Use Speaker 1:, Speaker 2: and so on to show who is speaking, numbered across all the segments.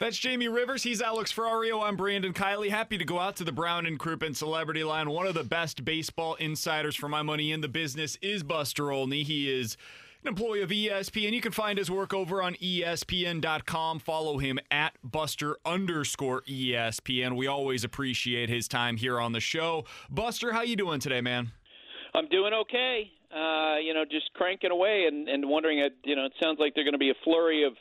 Speaker 1: That's Jamie Rivers. He's Alex Ferrario. I'm Brandon Kiley. Happy to go out to the Brown and Crouppen Celebrity Line. One of the best baseball insiders for my money in the business is Buster Olney. He is an employee of ESPN. You can find his work over on ESPN.com. Follow him at Buster underscore ESPN. We always appreciate his time here on the show. Buster, how you doing today, man?
Speaker 2: I'm doing okay. Uh, you know, just cranking away and, and wondering. Uh, you know, it sounds like they're going to be a flurry of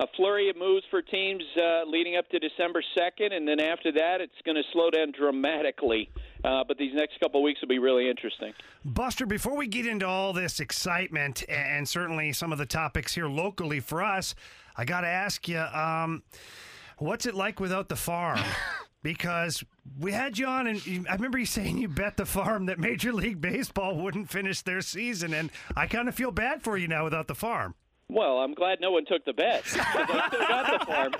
Speaker 2: a flurry of moves for teams uh, leading up to December 2nd, and then after that, it's going to slow down dramatically. Uh, but these next couple of weeks will be really interesting.
Speaker 3: Buster, before we get into all this excitement and certainly some of the topics here locally for us, I got to ask you, um, what's it like without the farm? because we had you on, and I remember you saying you bet the farm that Major League Baseball wouldn't finish their season, and I kind of feel bad for you now without the farm.
Speaker 2: Well, I'm glad no one took the bet I still got the farm.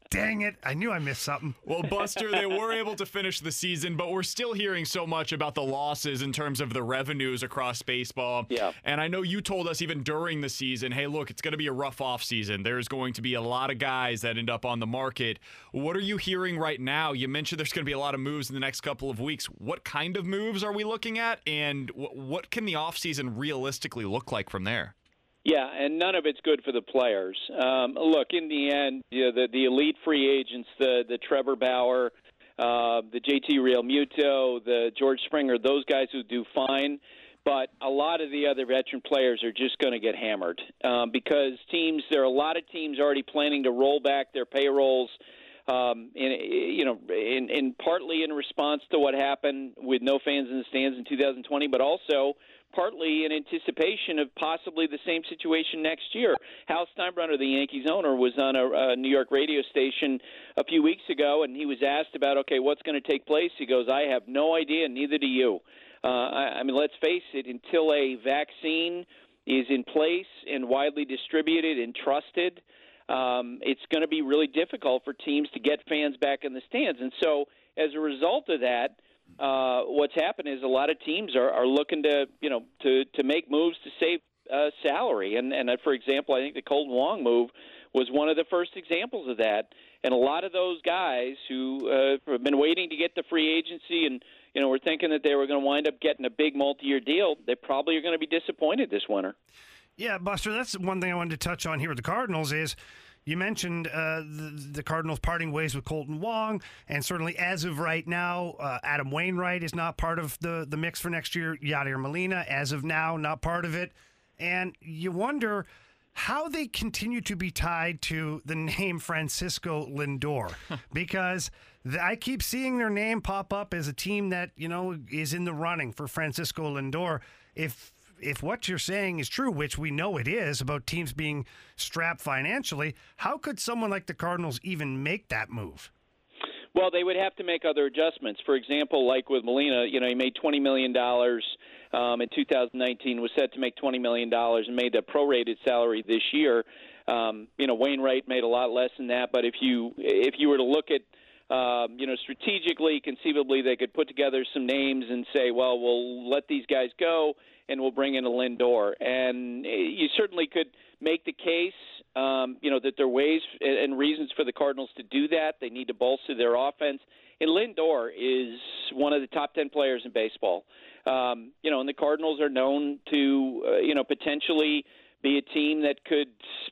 Speaker 3: Dang it! I knew I missed something.
Speaker 1: Well, Buster, they were able to finish the season, but we're still hearing so much about the losses in terms of the revenues across baseball.
Speaker 2: Yeah.
Speaker 1: And I know you told us even during the season, hey, look, it's going to be a rough off season. There's going to be a lot of guys that end up on the market. What are you hearing right now? You mentioned there's going to be a lot of moves in the next couple of weeks. What kind of moves are we looking at, and what can the off season realistically look like from there?
Speaker 2: Yeah, and none of it's good for the players. Um, look, in the end, you know, the the elite free agents, the the Trevor Bauer, uh, the JT Realmuto, the George Springer, those guys who do fine. But a lot of the other veteran players are just going to get hammered um, because teams. There are a lot of teams already planning to roll back their payrolls. Um, in, you know, in, in partly in response to what happened with no fans in the stands in 2020, but also partly in anticipation of possibly the same situation next year. Hal Steinbrenner, the Yankees owner, was on a, a New York radio station a few weeks ago, and he was asked about, okay, what's going to take place? He goes, I have no idea, neither do you. Uh, I, I mean, let's face it, until a vaccine is in place and widely distributed and trusted, um, it's going to be really difficult for teams to get fans back in the stands. And so, as a result of that, uh, what's happened is a lot of teams are, are looking to you know to to make moves to save uh, salary. And and uh, for example, I think the Kolten Wong move was one of the first examples of that. And a lot of those guys who uh, have been waiting to get the free agency and you know were thinking that they were going to wind up getting a big multi-year deal, they probably are going to be disappointed this winter.
Speaker 3: Yeah, Buster, that's one thing I wanted to touch on here with the Cardinals is you mentioned uh, the, the, Cardinals parting ways with Kolten Wong, and certainly as of right now, uh, Adam Wainwright is not part of the, the mix for next year. Yadier Molina, as of now, not part of it. And you wonder how they continue to be tied to the name Francisco Lindor because I keep seeing their name pop up as a team that, you know, is in the running for Francisco Lindor. If if what you're saying is true, which we know it is about teams being strapped financially, how could someone like the Cardinals even make that move?
Speaker 2: Well, they would have to make other adjustments. For example, like with Molina, you know, he made twenty million dollars um, in 2019, was set to make twenty million dollars, and made a prorated salary this year. Um, you know, Wainwright made a lot less than that. But if you if you were to look at um, you know, strategically, conceivably, they could put together some names and say, well, we'll let these guys go and we'll bring in a Lindor. And you certainly could make the case, um, you know, that there are ways and reasons for the Cardinals to do that. They need to bolster their offense. And Lindor is one of the top 10 players in baseball. Um, you know, and the Cardinals are known to, uh, you know, potentially be a team that could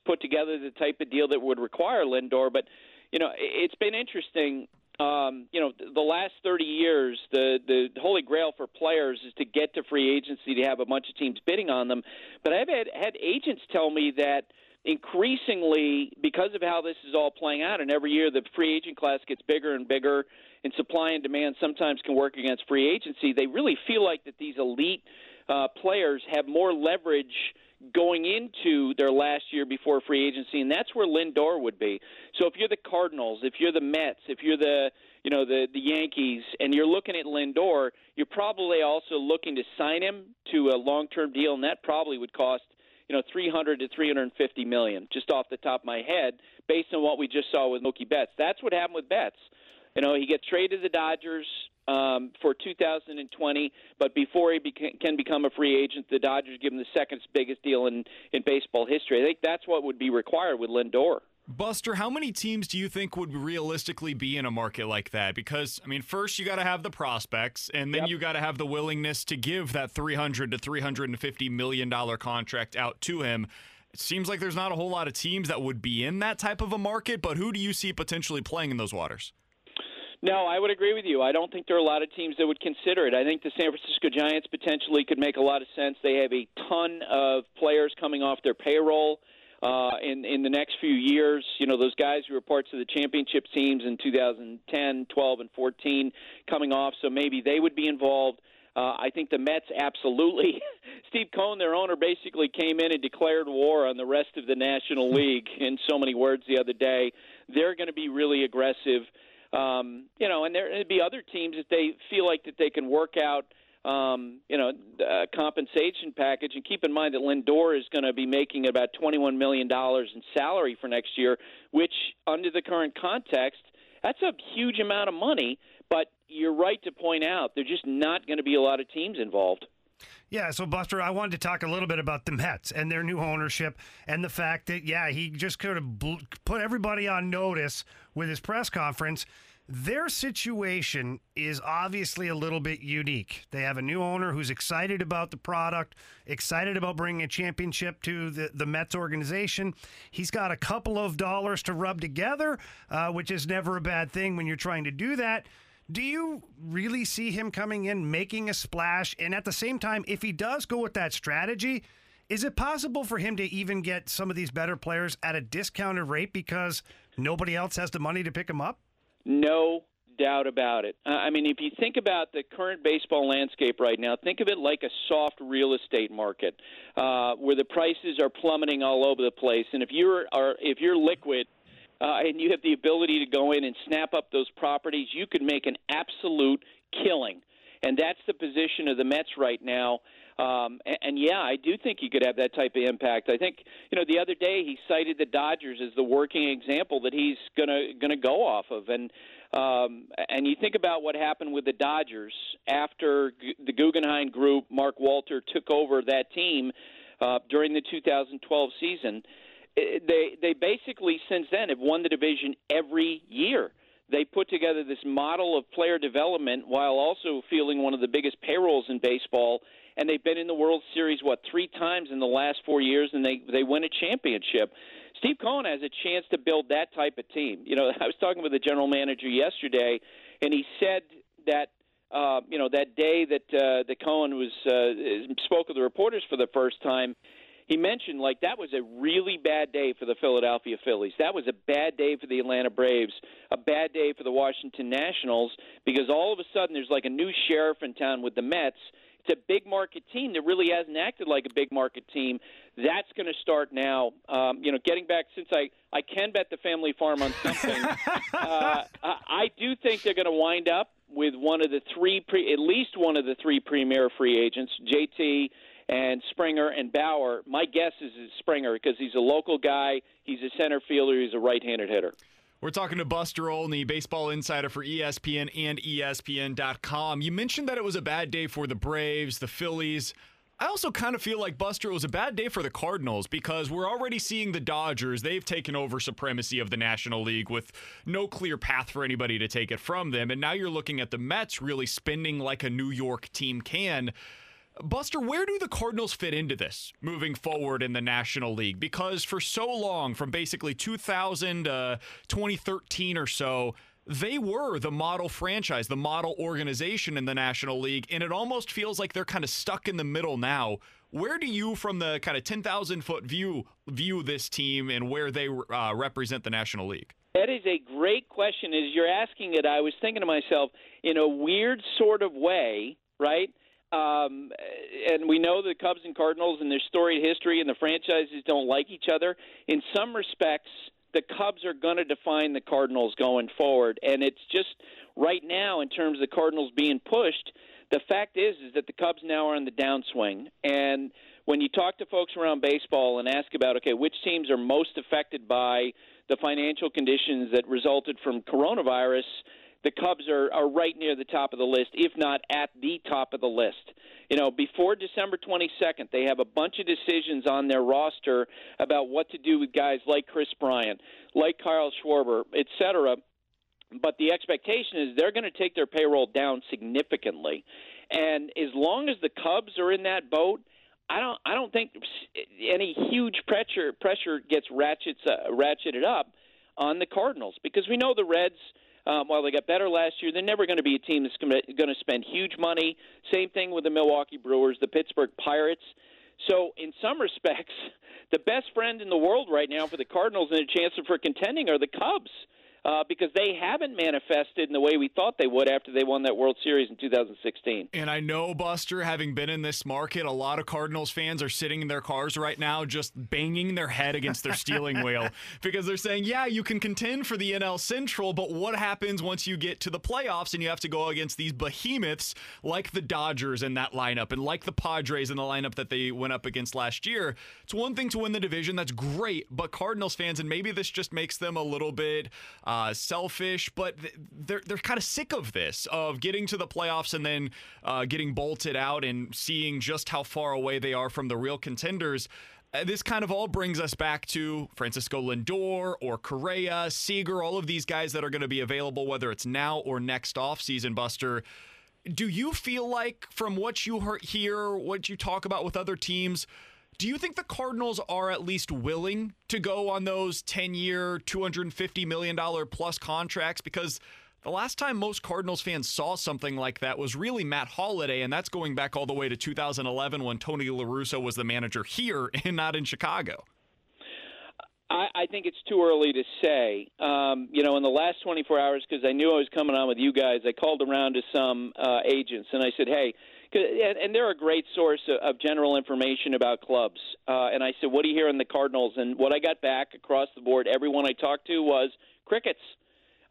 Speaker 2: put together the type of deal that would require Lindor. But you know, it's been interesting. Um, you know, the last 30 years, the the holy grail for players is to get to free agency to have a bunch of teams bidding on them. But I've had had agents tell me that increasingly, because of how this is all playing out, and every year the free agent class gets bigger and bigger, and supply and demand sometimes can work against free agency. They really feel like that these elite uh, players have more leverage going into their last year before free agency, and that's where Lindor would be. So if you're the Cardinals, if you're the Mets, if you're the you know the the Yankees, and you're looking at Lindor, you're probably also looking to sign him to a long-term deal, and that probably would cost you know 300 to 350 million, just off the top of my head, based on what we just saw with Mookie Betts. That's what happened with Betts. You know, he gets traded to the Dodgers um, for 2020, but before he beca- can become a free agent, the Dodgers give him the second biggest deal in in baseball history. I think that's what would be required with Lindor.
Speaker 1: Buster, how many teams do you think would realistically be in a market like that? Because I mean, first you got to have the prospects, and then yep. you got to have the willingness to give that 300 to 350 million dollar contract out to him. It seems like there's not a whole lot of teams that would be in that type of a market, but who do you see potentially playing in those waters?
Speaker 2: No, I would agree with you. I don't think there are a lot of teams that would consider it. I think the San Francisco Giants potentially could make a lot of sense. They have a ton of players coming off their payroll uh, in in the next few years. You know, those guys who were parts of the championship teams in 2010, 12, and 14 coming off, so maybe they would be involved. Uh, I think the Mets absolutely. Steve Cohen, their owner, basically came in and declared war on the rest of the National League in so many words the other day. They're going to be really aggressive. Um, you know, and there would be other teams that they feel like that they can work out um, you know, uh, compensation package. And keep in mind that Lindor is going to be making about $21 million in salary for next year, which, under the current context, that's a huge amount of money. But you're right to point out there's just not going to be a lot of teams involved.
Speaker 3: Yeah, so Buster, I wanted to talk a little bit about the Mets and their new ownership and the fact that, yeah, he just could have put everybody on notice with his press conference their situation is obviously a little bit unique. They have a new owner who's excited about the product, excited about bringing a championship to the, the Mets organization. He's got a couple of dollars to rub together, uh, which is never a bad thing when you're trying to do that. Do you really see him coming in, making a splash? And at the same time, if he does go with that strategy, is it possible for him to even get some of these better players at a discounted rate because nobody else has the money to pick them up?
Speaker 2: No doubt about it. Uh, I mean, if you think about the current baseball landscape right now, think of it like a soft real estate market uh, where the prices are plummeting all over the place. And if you're are, if you're liquid uh, and you have the ability to go in and snap up those properties, you could make an absolute killing. And that's the position of the Mets right now. Um, and, and yeah, I do think he could have that type of impact. I think you know the other day he cited the Dodgers as the working example that he's gonna gonna go off of, and um, and you think about what happened with the Dodgers after G- the Guggenheim Group, Mark Walter took over that team uh, during the 2012 season. They they basically since then have won the division every year they put together this model of player development while also fielding one of the biggest payrolls in baseball and they've been in the World Series what three times in the last four years, and they they win a championship. Steve Cohen has a chance to build that type of team. You know, I was talking with the general manager yesterday, and he said that uh, you know that day that uh, that Cohen was uh, spoke with the reporters for the first time. He mentioned like that was a really bad day for the Philadelphia Phillies. That was a bad day for the Atlanta Braves, a bad day for the Washington Nationals because all of a sudden there's like a new sheriff in town with the Mets it's a big market team that really hasn't acted like a big market team. That's going to start now. Um, you know, getting back since I I can bet the family farm on something. uh, I do think they're going to wind up with one of the three, pre, at least one of the three premier free agents, JT and Springer and Bauer. My guess is, is Springer because he's a local guy. He's a center fielder. He's a right-handed hitter.
Speaker 1: We're talking to Buster Olney, baseball insider for ESPN and ESPN.com. You mentioned that it was a bad day for the Braves, the Phillies. I also kind of feel like Buster it was a bad day for the Cardinals because we're already seeing the Dodgers. They've taken over supremacy of the National League with no clear path for anybody to take it from them. And now you're looking at the Mets really spending like a New York team can. Buster, where do the Cardinals fit into this moving forward in the National League? Because for so long, from basically 2000 to 2013 or so, they were the model franchise, the model organization in the National League, and it almost feels like they're kind of stuck in the middle now. Where do you, from the kind of 10,000 foot view, view this team and where they uh, represent the National League?
Speaker 2: That is a great question. As you're asking it, I was thinking to myself, in a weird sort of way, right? Um, and we know the Cubs and Cardinals and their storied history and the franchises don't like each other. In some respects, the Cubs are going to define the Cardinals going forward. And it's just right now, in terms of the Cardinals being pushed, the fact is is that the Cubs now are on the downswing. And when you talk to folks around baseball and ask about, okay, which teams are most affected by the financial conditions that resulted from coronavirus, the Cubs are, are right near the top of the list, if not at the top of the list. You know, before December 22nd, they have a bunch of decisions on their roster about what to do with guys like Kris Bryant, like Kyle Schwarber, et cetera. But the expectation is they're going to take their payroll down significantly. And as long as the Cubs are in that boat, I don't I don't think any huge pressure pressure gets ratchets uh, ratcheted up on the Cardinals because we know the Reds – um, while they got better last year, they're never going to be a team that's going to spend huge money. Same thing with the Milwaukee Brewers, the Pittsburgh Pirates. So, in some respects, the best friend in the world right now for the Cardinals and a chance for contending are the Cubs uh, because they haven't manifested in the way we thought they would after they won that World Series in 2016.
Speaker 1: And I know, Buster, having been in this market, a lot of Cardinals fans are sitting in their cars right now just banging their head against their steering wheel because they're saying, yeah, you can contend for the NL Central, but what happens once you get to the playoffs and you have to go against these behemoths like the Dodgers in that lineup and like the Padres in the lineup that they went up against last year? It's one thing to win the division, that's great, but Cardinals fans, and maybe this just makes them a little bit uh, selfish, but they're they're kind of sick of this of getting to the playoffs and then uh, getting bolted out and seeing just how far away they are from the real contenders. Uh, this kind of all brings us back to Francisco Lindor or Correa, Seager, all of these guys that are going to be available, whether it's now or next offseason, Buster. Do you feel like, from what you hear, what you talk about with other teams, do you think the Cardinals are at least willing to go on those 10 year, $250 million plus contracts? Because the last time most Cardinals fans saw something like that was really Matt Holliday, and that's going back all the way to 2011 when Tony La Russa was the manager here and not in Chicago.
Speaker 2: I, I think it's too early to say. Um, you know, in the last 24 hours, because I knew I was coming on with you guys, I called around to some uh, agents and I said, hey, and they're a great source of general information about clubs. Uh, and I said, "What do you hear in the Cardinals?" And what I got back across the board, everyone I talked to was crickets.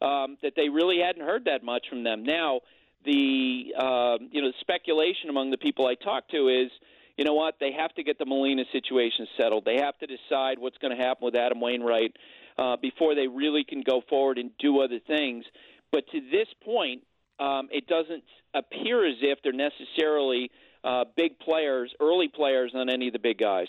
Speaker 2: Um, that they really hadn't heard that much from them. Now, the uh, you know the speculation among the people I talked to is, you know what? They have to get the Molina situation settled. They have to decide what's going to happen with Adam Wainwright uh, before they really can go forward and do other things. But to this point, um, it doesn't appear as if they're necessarily uh, big players, early players on any of the big guys.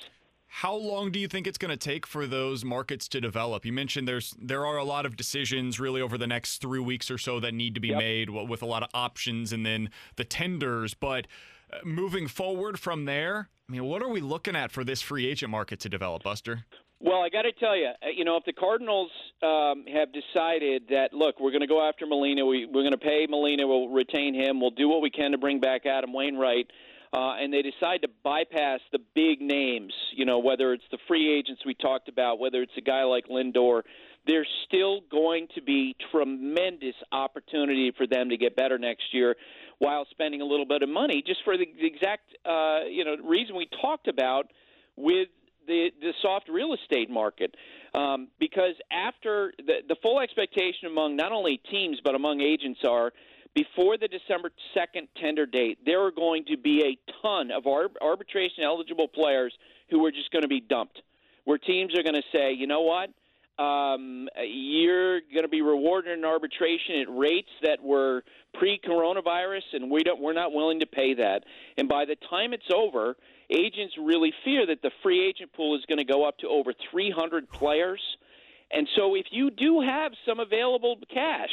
Speaker 1: How long do you think it's going to take for those markets to develop? You mentioned there's there are a lot of decisions really over the next three weeks or so that need to be yep. made with a lot of options and then the tenders. But uh, moving forward from there, I mean, what are we looking at for this free agent market to develop, Buster?
Speaker 2: Well, I got to tell you, uh, you know, if the Cardinals um, have decided that, look, we're going to go after Molina, we, we're going to pay Molina, we'll retain him, we'll do what we can to bring back Adam Wainwright, uh, and they decide to bypass the big names, you know, whether it's the free agents we talked about, whether it's a guy like Lindor, there's still going to be tremendous opportunity for them to get better next year while spending a little bit of money, just for the exact, uh, you know, reason we talked about with the the soft real estate market um, because after the the full expectation among not only teams but among agents are before the December 2nd tender date, there are going to be a ton of arbitration eligible players who are just going to be dumped. Where teams are going to say, you know what, um, you're going to be rewarded in arbitration at rates that were pre-coronavirus, and we don't, we're not willing to pay that. And by the time it's over, agents really fear that the free agent pool is going to go up to over 300 players. And so if you do have some available cash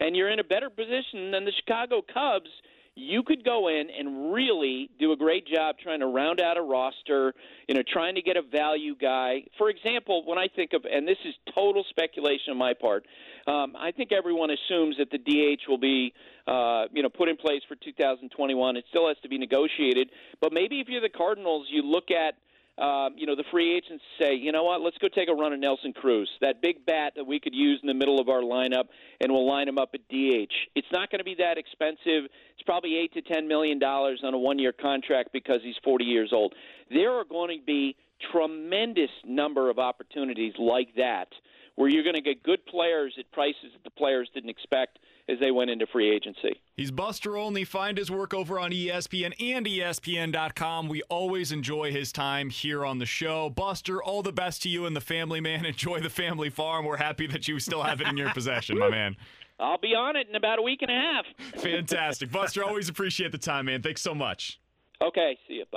Speaker 2: and you're in a better position than the Chicago Cubs, you could go in and really do a great job trying to round out a roster, you know, trying to get a value guy. For example, when I think of, and this is total speculation on my part, um, I think everyone assumes that the DH will be, uh, you know, put in place for 2021. It still has to be negotiated, but maybe if you're the Cardinals, you look at um, you know, the free agents say, you know what, let's go take a run at Nelson Cruz, that big bat that we could use in the middle of our lineup, and we'll line him up at DH. It's not going to be that expensive. It's probably eight to ten million dollars on a one-year contract because he's 40 years old. There are going to be tremendous number of opportunities like that where you're going to get good players at prices that the players didn't expect as they went into free agency.
Speaker 1: He's Buster Olney. Find his work over on ESPN and ESPN.com. We always enjoy his time here on the show. Buster, all the best to you and the family, man. Enjoy the family farm. We're happy that you still have it in your possession, my man.
Speaker 2: I'll be on it in about a week and a half.
Speaker 1: Fantastic. Buster, always appreciate the time, man. Thanks so much.
Speaker 2: Okay, see you. Bye.